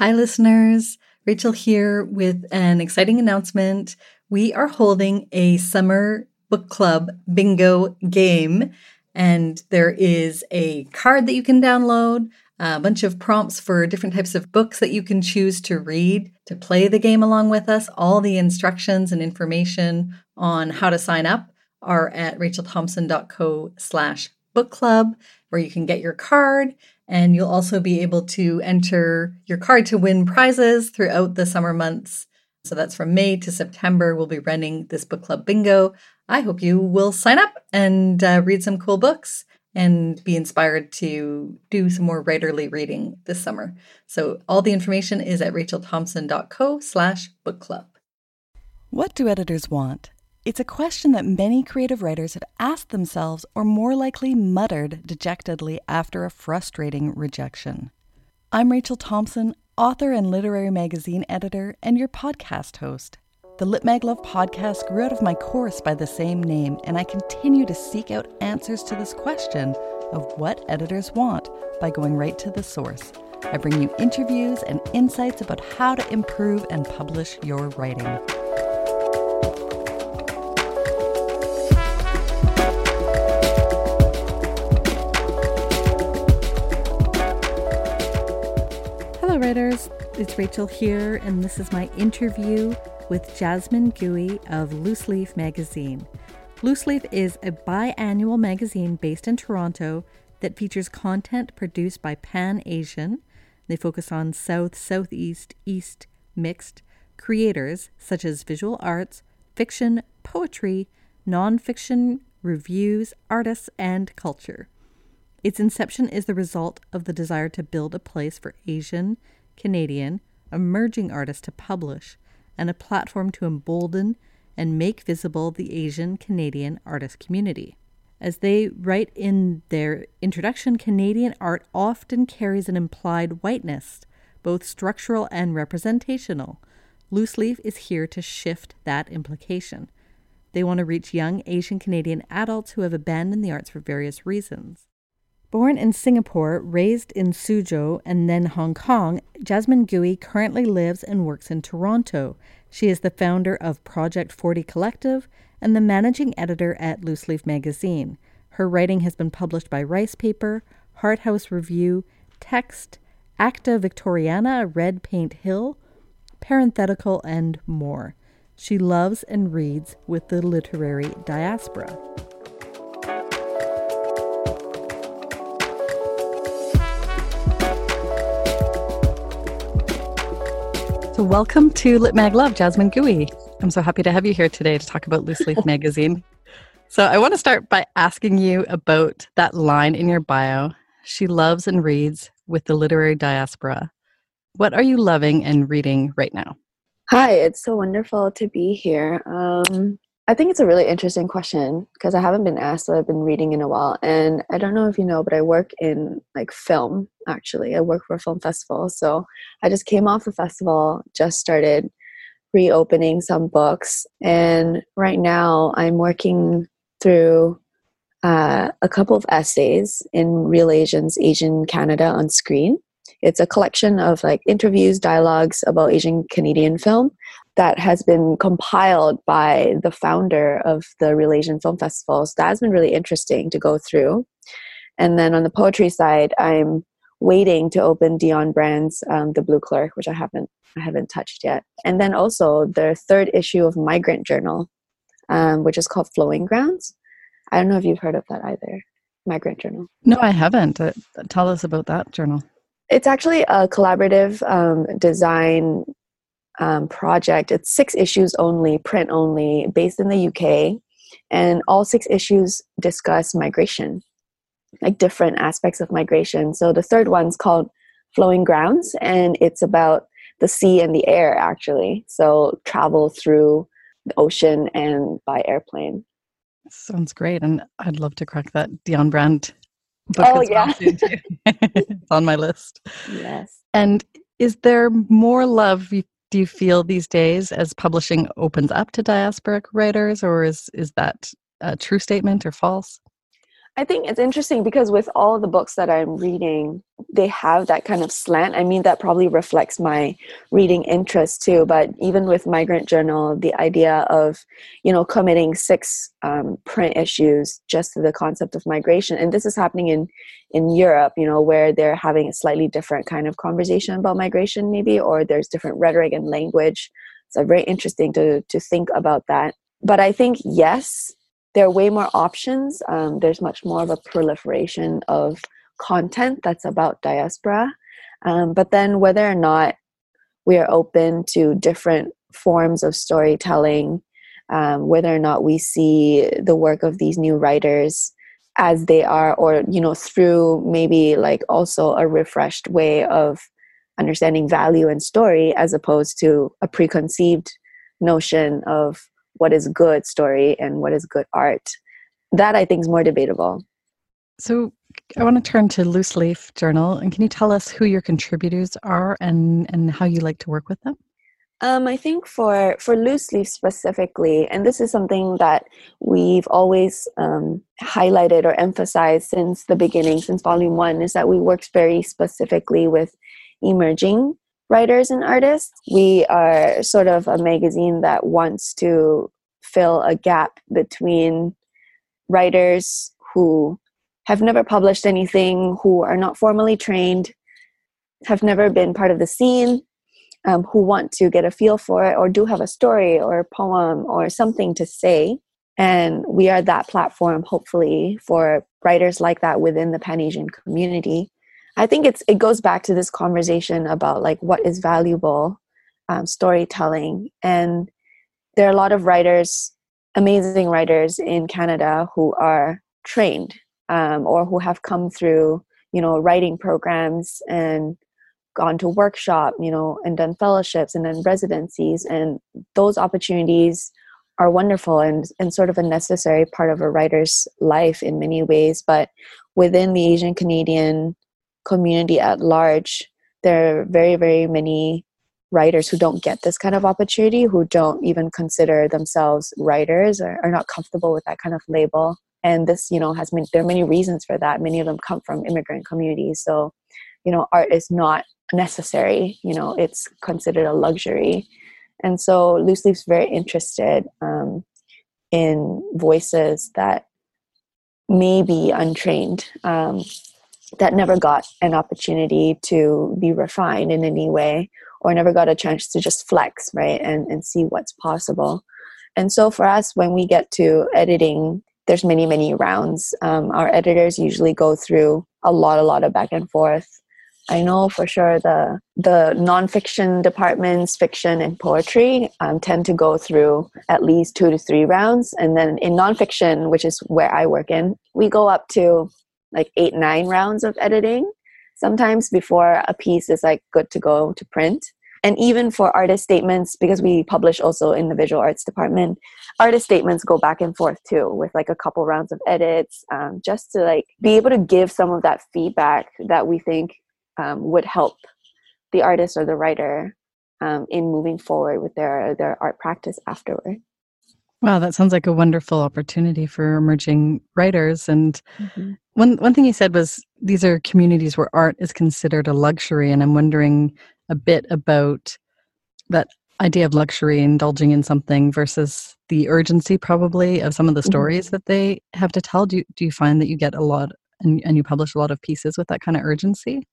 Hi, listeners. Rachel here with an exciting announcement. We are holding a summer book club bingo game, and there is a card that you can download, a bunch of prompts for different types of books that you can choose to read to play the game along with us. All the instructions and information on how to sign up are at rachelthompson.co slash book club, where you can get your card and you'll also be able to enter your card to win prizes throughout the summer months. So that's from May to September. We'll be running this book club bingo. I hope you will sign up and uh, read some cool books and be inspired to do some more writerly reading this summer. So all the information is at rachelthompson.co slash book club. What do editors want? It's a question that many creative writers have asked themselves or more likely muttered dejectedly after a frustrating rejection. I'm Rachel Thompson, author and literary magazine editor, and your podcast host. The Lit Mag Love podcast grew out of my course by the same name, and I continue to seek out answers to this question of what editors want by going right to the source. I bring you interviews and insights about how to improve and publish your writing. Writers. It's Rachel here, and this is my interview with Jasmine Gui of Loose Leaf Magazine. Loose Leaf is a biannual magazine based in Toronto that features content produced by Pan Asian. They focus on South, Southeast, East mixed creators such as visual arts, fiction, poetry, nonfiction, reviews, artists, and culture. Its inception is the result of the desire to build a place for Asian Canadian, emerging artists to publish, and a platform to embolden and make visible the Asian Canadian artist community. As they write in their introduction, Canadian art often carries an implied whiteness, both structural and representational. Loose Leaf is here to shift that implication. They want to reach young Asian Canadian adults who have abandoned the arts for various reasons. Born in Singapore, raised in Suzhou, and then Hong Kong, Jasmine Gui currently lives and works in Toronto. She is the founder of Project 40 Collective and the managing editor at Loose Leaf magazine. Her writing has been published by Rice Paper, Hart House Review, Text, Acta Victoriana, Red Paint Hill, Parenthetical, and more. She loves and reads with the literary diaspora. Welcome to Lit Mag Love, Jasmine Gui. I'm so happy to have you here today to talk about Loose Leaf Magazine. So, I want to start by asking you about that line in your bio. She loves and reads with the literary diaspora. What are you loving and reading right now? Hi, it's so wonderful to be here. Um, I think it's a really interesting question because I haven't been asked what I've been reading in a while. And I don't know if you know, but I work in like film actually. I work for a film festival. So I just came off a festival, just started reopening some books. And right now I'm working through uh, a couple of essays in Reel Asians, Asian Canada on Screen. It's a collection of like interviews, dialogues about Asian Canadian film that has been compiled by the founder of the Reel Asian Film Festival. So that's been really interesting to go through. And then on the poetry side, I'm waiting to open Dionne Brand's um, The Blue Clerk, which I haven't I haven't touched yet. And then also the third issue of Migrant Journal, um, which is called Flowing Grounds. I don't know if you've heard of that either. Migrant Journal. No, I haven't. Uh, tell us about that journal. It's actually a collaborative um, design um, project. It's six issues only, print only, based in the UK. And all six issues discuss migration, like different aspects of migration. So the third one's called Flowing Grounds, and it's about the sea and the air, actually. So travel through the ocean and by airplane. Sounds great. And I'd love to crack that Dionne Brand book oh, yeah. on my list. Yes. And is there more love you do you feel these days as publishing opens up to diasporic writers, or is is that a true statement or false? I think it's interesting because with all the books that I'm reading, they have that kind of slant. I mean, that probably reflects my reading interest too. But even with Migrant Journal, the idea of, you know, committing six um, print issues just to the concept of migration, and this is happening in in Europe, you know, where they're having a slightly different kind of conversation about migration, maybe, or there's different rhetoric and language. So very interesting to to think about that. But I think yes, there are way more options. Um, there's much more of a proliferation of content that's about diaspora. Um, but then, whether or not we are open to different forms of storytelling, um, whether or not we see the work of these new writers as they are, or you know, through maybe like also a refreshed way of understanding value and story, as opposed to a preconceived notion of what is good story and what is good art. That I think is more debatable. So I want to turn to Loose Leaf Journal, and can you tell us who your contributors are and and how you like to work with them? Um, I think for for loose leaf specifically, and this is something that we've always um, highlighted or emphasized since the beginning, since volume one, is that we work very specifically with emerging writers and artists. We are sort of a magazine that wants to fill a gap between writers who have never published anything, who are not formally trained, have never been part of the scene, um, who want to get a feel for it, or do have a story or a poem or something to say. And we are that platform, hopefully, for writers like that within the Pan Asian community I think it's it goes back to this conversation about like what is valuable um, storytelling, and there are a lot of writers, amazing writers in Canada who are trained um, or who have come through you know writing programs and gone to workshop you know and done fellowships and done residencies. And those opportunities are wonderful and, and sort of a necessary part of a writer's life in many ways. But within the asian canadian community at large, there are very, very many writers who don't get this kind of opportunity, who don't even consider themselves writers or are not comfortable with that kind of label. And this, you know, has been, there are many reasons for that. Many of them come from immigrant communities. So, you know, art is not necessary, you know, it's considered a luxury. And so Loose Leaf's very interested um, in voices that may be untrained. Um, that never got an opportunity to be refined in any way or never got a chance to just flex right and, and see what's possible. And so for us when we get to editing there's many many rounds. Um, our editors usually go through a lot a lot of back and forth. I know for sure the the nonfiction departments fiction and poetry um, tend to go through at least two to three rounds. And then in nonfiction which is where i work in we go up to like eight nine rounds of editing. Sometimes before a piece is like good to go to print. And even for artist statements because we publish also in the visual arts department artist statements go back and forth too with like a couple rounds of edits um, just to like be able to give some of that feedback that we think um, would help the artist or the writer um, in moving forward with their their art practice afterward Wow, that sounds like a wonderful opportunity for emerging writers. And mm-hmm. one one thing you said was these are communities where art is considered a luxury, and I'm wondering a bit about that idea of luxury, indulging in something versus the urgency, probably, of some of the mm-hmm. stories mm-hmm. that they have to tell. Do you, do you find that you get a lot and, and you publish a lot of pieces with that kind of urgency?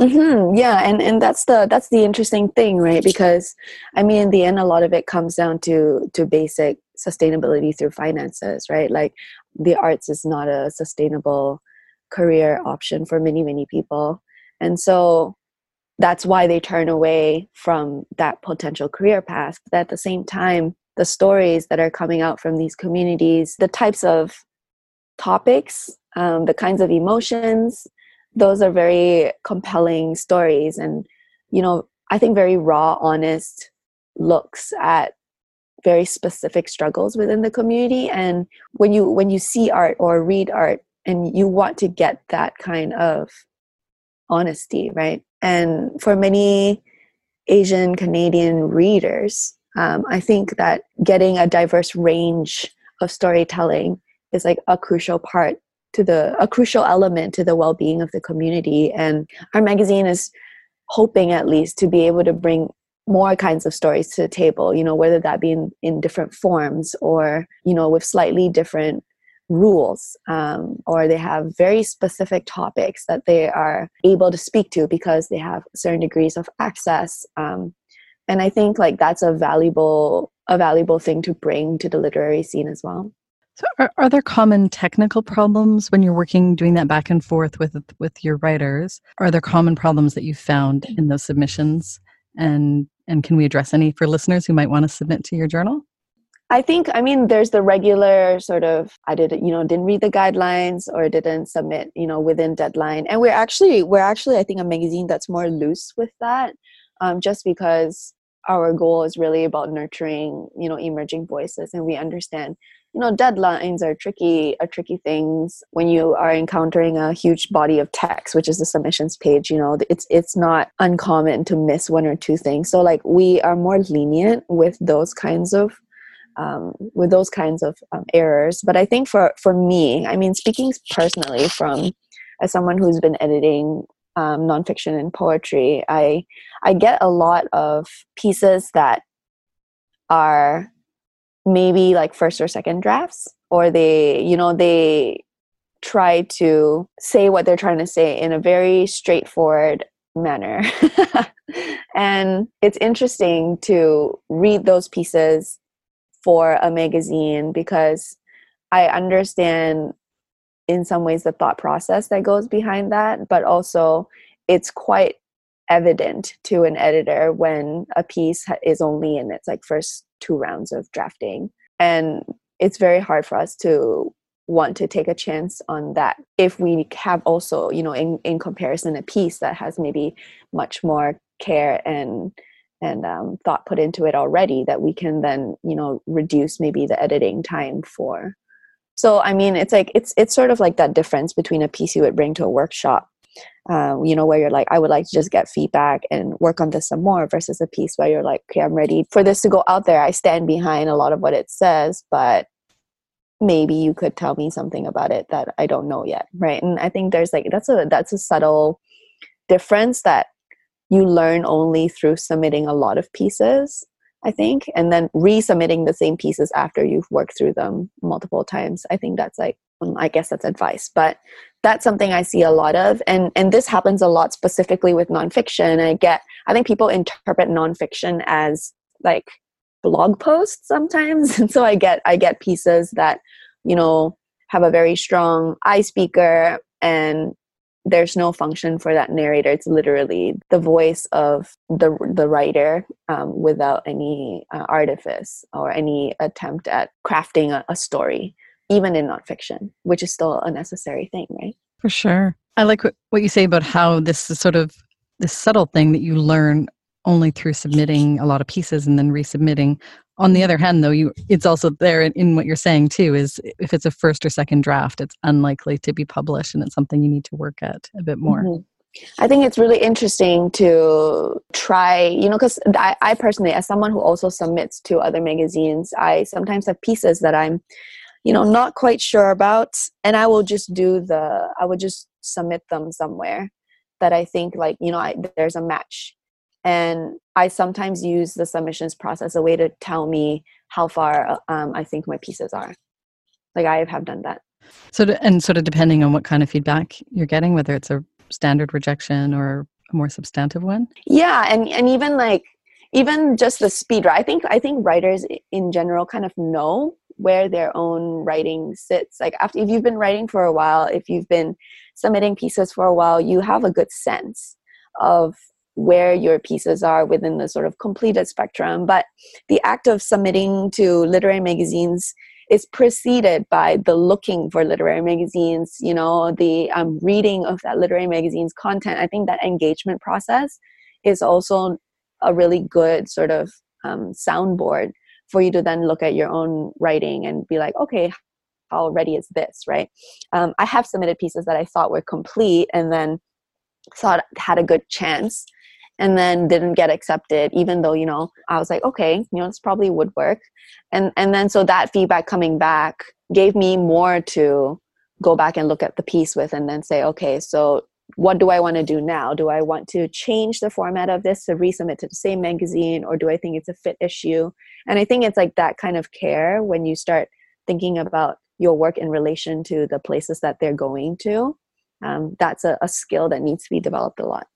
Mm-hmm. Yeah, and and that's the that's the interesting thing, right? Because I mean, in the end, a lot of it comes down to to basic sustainability through finances, right? Like the arts is not a sustainable career option for many many people, and so that's why they turn away from that potential career path. But at the same time, the stories that are coming out from these communities, the types of topics, um, the kinds of emotions those are very compelling stories and you know i think very raw honest looks at very specific struggles within the community. And when you when you see art or read art and you want to get that kind of honesty right? And for many asian canadian readers um, i think that getting a diverse range of storytelling is like a crucial part to the a crucial element to the well-being of the community. And our magazine is hoping at least to be able to bring more kinds of stories to the table you know whether that be in, in different forms or you know with slightly different rules um, or they have very specific topics that they are able to speak to because they have certain degrees of access um, and i think like that's a valuable a valuable thing to bring to the literary scene as well. So are, are there common technical problems when you're working doing that back and forth with with your writers? Are there common problems that you found in those submissions? And and can we address any for listeners who might want to submit to your journal I think, I mean, there's the regular sort of, I didn't, you know, didn't read the guidelines or didn't submit, you know, within deadline. And we're actually, we're actually, I think, a magazine that's more loose with that, um, just because our goal is really about nurturing, you know, emerging voices. And we understand, you know, deadlines are tricky, are tricky things when you are encountering a huge body of text, which is the submissions page. You know, it's it's not uncommon to miss one or two things. So like we are more lenient with those kinds of um, with those kinds of um, errors. But I think for for me, I mean, speaking personally from as someone who's been editing um, nonfiction and poetry, I I get a lot of pieces that are maybe like first or second drafts, or they you know they try to say what they're trying to say in a very straightforward manner. and it's interesting to read those pieces for a magazine because I understand in some ways the thought process that goes behind that, but also it's quite evident to an editor when a piece is only in its like first two rounds of drafting. And it's very hard for us to want to take a chance on that if we have also you know in, in comparison a piece that has maybe much more care and and um, thought put into it already that we can then you know reduce maybe the editing time for. So i mean it's like it's it's sort of like that difference between a piece you would bring to a workshop um, you know where you're like i would like to just get feedback and work on this some more versus a piece where you're like okay i'm ready for this to go out there. I stand behind a lot of what it says but maybe you could tell me something about it that i don't know yet right? And i think there's like that's a that's a subtle difference that you learn only through submitting a lot of pieces i think and then resubmitting the same pieces after you've worked through them multiple times. I think that's like i guess that's advice but that's something i see a lot of and and this happens a lot specifically with nonfiction. I get i think people interpret nonfiction as like blog posts sometimes and so i get i get pieces that you know have a very strong i speaker and there's no function for that narrator. It's literally the voice of the the writer um, without any uh, artifice or any attempt at crafting a, a story even in nonfiction which is still a necessary thing right? For sure. I like what, what you say about how this is sort of this subtle thing that you learn only through submitting a lot of pieces and then resubmitting. On the other hand though you it's also there in, in, what you're saying too is if it's a first or second draft it's unlikely to be published and it's something you need to work at a bit more. Mm-hmm. I think it's really interesting to try, you know, because I, I personally, as someone who also submits to other magazines, I sometimes have pieces that I'm, you know, not quite sure about, and I will just do the, I would just submit them somewhere that I think like, you know, I, there's a match. And i sometimes use the submissions process a way to tell me how far um, i think my pieces are. Like i have done that. So to, and sort of depending on what kind of feedback you're getting whether it's a standard rejection or a more substantive one? Yeah and and even like even just the speed right? I think i think writers in general kind of know where their own writing sits like after if you've been writing for a while if you've been submitting pieces for a while you have a good sense of where your pieces are within the sort of completed spectrum. But the act of submitting to literary magazines is preceded by the looking for literary magazines, you know, the um, reading of that literary magazine's content. I think that engagement process is also a really good sort of um, soundboard for you to then look at your own writing and be like, okay, how ready is this, right? Um, I have submitted pieces that I thought were complete and then thought had a good chance and then didn't get accepted even though you know i was like okay you know this probably would work and and then so that feedback coming back gave me more to go back and look at the piece with and then say okay so what do i want to do now do i want to change the format of this to resubmit to the same magazine or do i think it's a fit issue and i think it's like that kind of care when you start thinking about your work in relation to the places that they're going to um, that's a, a skill that needs to be developed a lot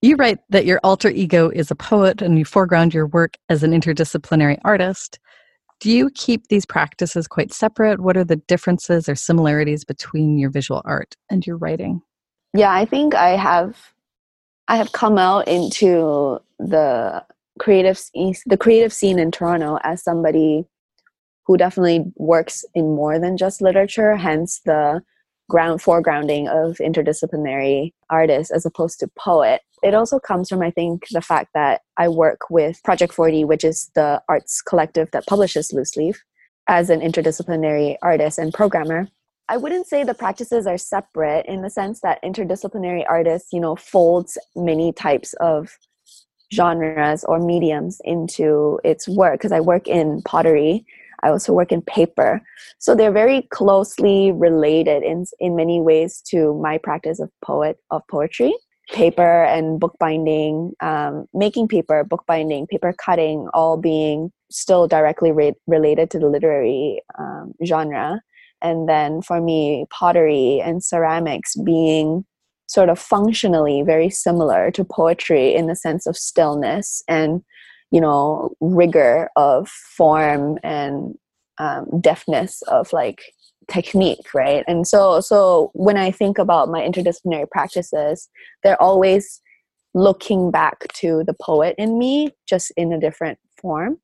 you write that your alter ego is a poet and you foreground your work as an interdisciplinary artist. Do you keep these practices quite separate? What are the differences or similarities between your visual art and your writing? Yeah, I think I have I have come out into the creative the creative scene in Toronto as somebody who definitely works in more than just literature, hence the ground foregrounding of interdisciplinary artists as opposed to poet. It also comes from, I think, the fact that I work with Project 40, which is the arts collective that publishes Loose Leaf, as an interdisciplinary artist and programmer. I wouldn't say the practices are separate in the sense that interdisciplinary artists, you know, folds many types of genres or mediums into its work because I work in pottery I also work in paper. So they're very closely related in, in many ways to my practice of poet of poetry. Paper and bookbinding, um, making paper, bookbinding, paper cutting, all being still directly re- related to the literary um, genre. And then for me, pottery and ceramics being sort of functionally very similar to poetry in the sense of stillness and you know rigor of form and um, deftness of like technique right? And so so when i think about my interdisciplinary practices they're always looking back to the poet in me just in a different form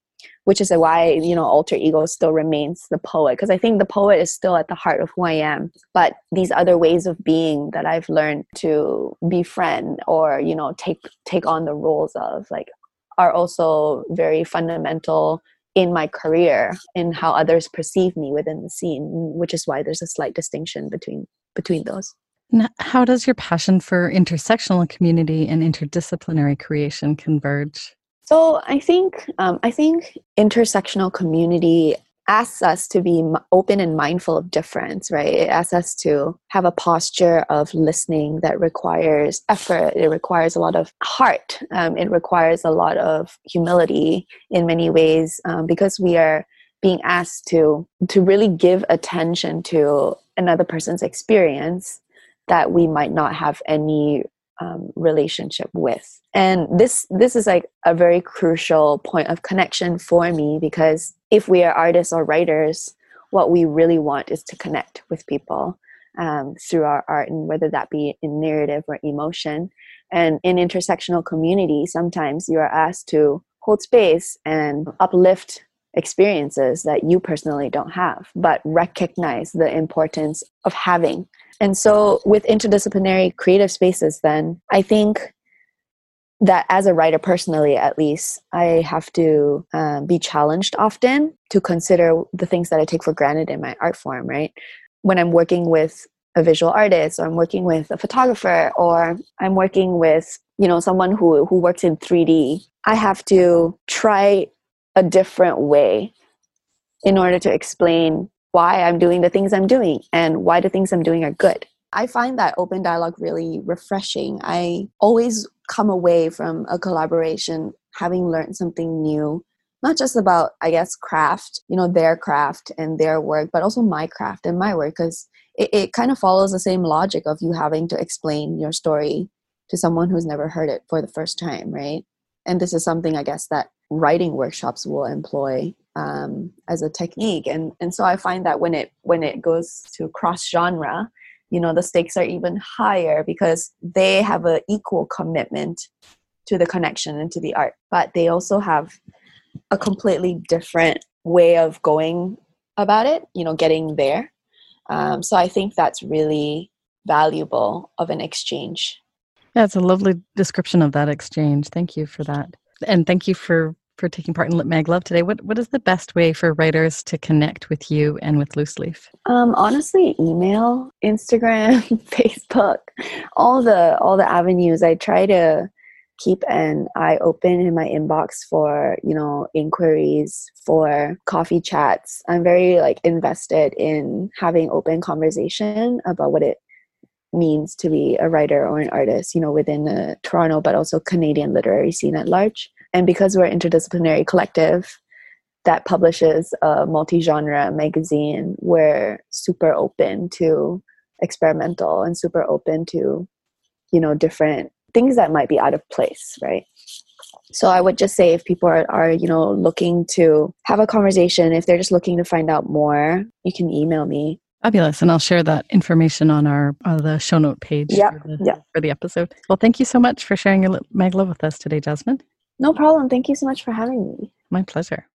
which is why you know alter ego still remains the poet because i think the poet is still at the heart of who i am. But these other ways of being that i've learned to befriend or you know take take on the roles of like are also very fundamental in my career in how others perceive me within the scene which is why there's a slight distinction between between those. How does your passion for intersectional community and interdisciplinary creation converge so i think um, i think intersectional community asks us to be open and mindful of difference, right? It asks us to have a posture of listening that requires effort. It requires a lot of heart. Um, it requires a lot of humility in many ways um, because we are being asked to to really give attention to another person's experience that we might not have any um, relationship with. And this this is like a very crucial point of connection for me because if we are artists or writers what we really want is to connect with people um, through our art and whether that be in narrative or emotion. And in intersectional community sometimes you are asked to hold space and uplift experiences that you personally don't have but recognize the importance of having and so, with interdisciplinary creative spaces, then I think that as a writer, personally at least, I have to um, be challenged often to consider the things that I take for granted in my art form, right? When I'm working with a visual artist or I'm working with a photographer or I'm working with you know someone who who works in 3D I have to try a different way in order to explain why I'm doing the things I'm doing and why the things I'm doing are good. I find that open dialogue really refreshing. I always come away from a collaboration having learned something new, not just about, I guess, craft, you know, their craft and their work, but also my craft and my work, because it, it kind of follows the same logic of you having to explain your story to someone who's never heard it for the first time, right? And this is something I guess that writing workshops will employ um, as a technique. And and so i find that when it when it goes to cross genre you know the stakes are even higher because they have an equal commitment to the connection and to the art but they also have a completely different way of going about it you know getting there. Um, so i think that's really valuable of an exchange. That's a lovely description of that exchange. Thank you for that. And thank you for for taking part in Lit Mag Love today. What what is the best way for writers to connect with you and with Loose Leaf? Um, honestly, email, Instagram, Facebook, all the all the avenues. I try to keep an eye open in my inbox for you know inquiries for coffee chats i'm very like invested in having open conversation about what it means to be a writer or an artist you know within the toronto but also canadian literary scene at large and because we're an interdisciplinary collective that publishes a multi-genre magazine we're super open to experimental and super open to you know different things that might be out of place right so i would just say if people are, are you know looking to have a conversation if they're just looking to find out more you can email me Fabulous. And I'll share that information on our uh, the show note page yeah, for, the, yeah. for the episode. Well, thank you so much for sharing your mag love with us today, Jasmine. No problem. Thank you so much for having me. My pleasure.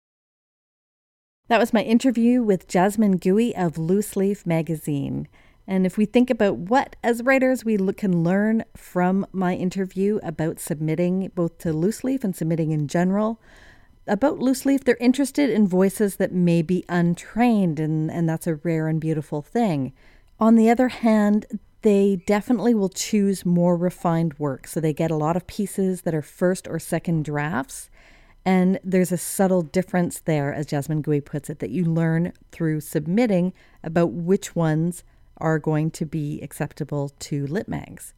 That was my interview with Jasmine Gui of Loose Leaf Magazine. And if we think about what, as writers, we can learn from my interview about submitting both to Loose Leaf and submitting in general, about Loose Leaf, they're interested in voices that may be untrained, and, and that's a rare and beautiful thing. On the other hand, they definitely will choose more refined work. So they get a lot of pieces that are first or second drafts. And there's a subtle difference there, as Jasmine Gui puts it, that you learn through submitting about which ones are going to be acceptable to Litmags.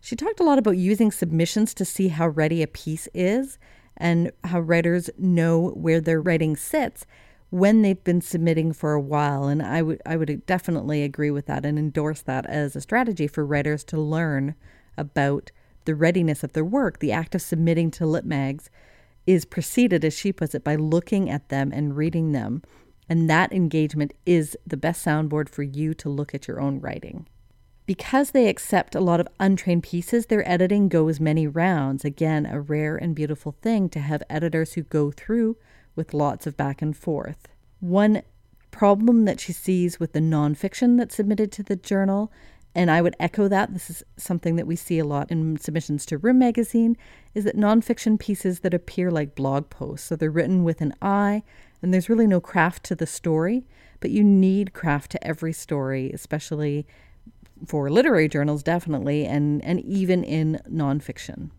She talked a lot about using submissions to see how ready a piece is and how writers know where their writing sits when they've been submitting for a while and I would I would definitely agree with that and endorse that as a strategy for writers to learn about the readiness of their work. The act of submitting to lit mags is preceded as she puts it by looking at them and reading them and that engagement is the best soundboard for you to look at your own writing. Because they accept a lot of untrained pieces, their editing goes many rounds. Again, a rare and beautiful thing to have editors who go through with lots of back and forth. One problem that she sees with the nonfiction that's submitted to the journal, and I would echo that, this is something that we see a lot in submissions to Room Magazine, is that nonfiction pieces that appear like blog posts. So they're written with an eye and there's really no craft to the story, but you need craft to every story, especially for literary journals, definitely, and, and even in nonfiction.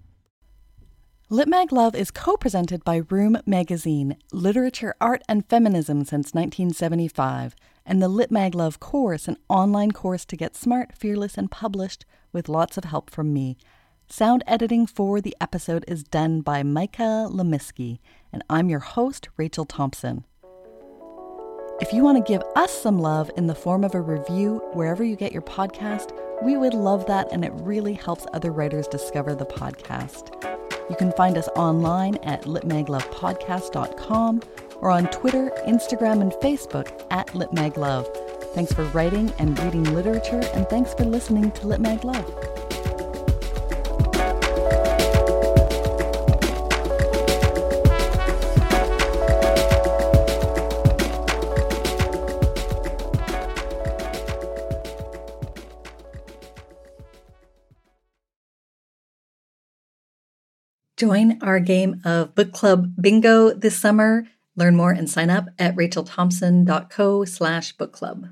Litmag Love is co presented by Room Magazine, Literature, Art, and Feminism since 1975, and the Litmag Love course, an online course to get smart, fearless, and published with lots of help from me. Sound editing for the episode is done by Micah Lemiski, and I'm your host, Rachel Thompson. If you want to give us some love in the form of a review wherever you get your podcast, we would love that, and it really helps other writers discover the podcast. You can find us online at litmaglovepodcast.com or on Twitter, Instagram, and Facebook at litmaglove. Thanks for writing and reading literature, and thanks for listening to Litmag Love. Join our game of book club bingo this summer. Learn more and sign up at rachelthompson.co slash book club.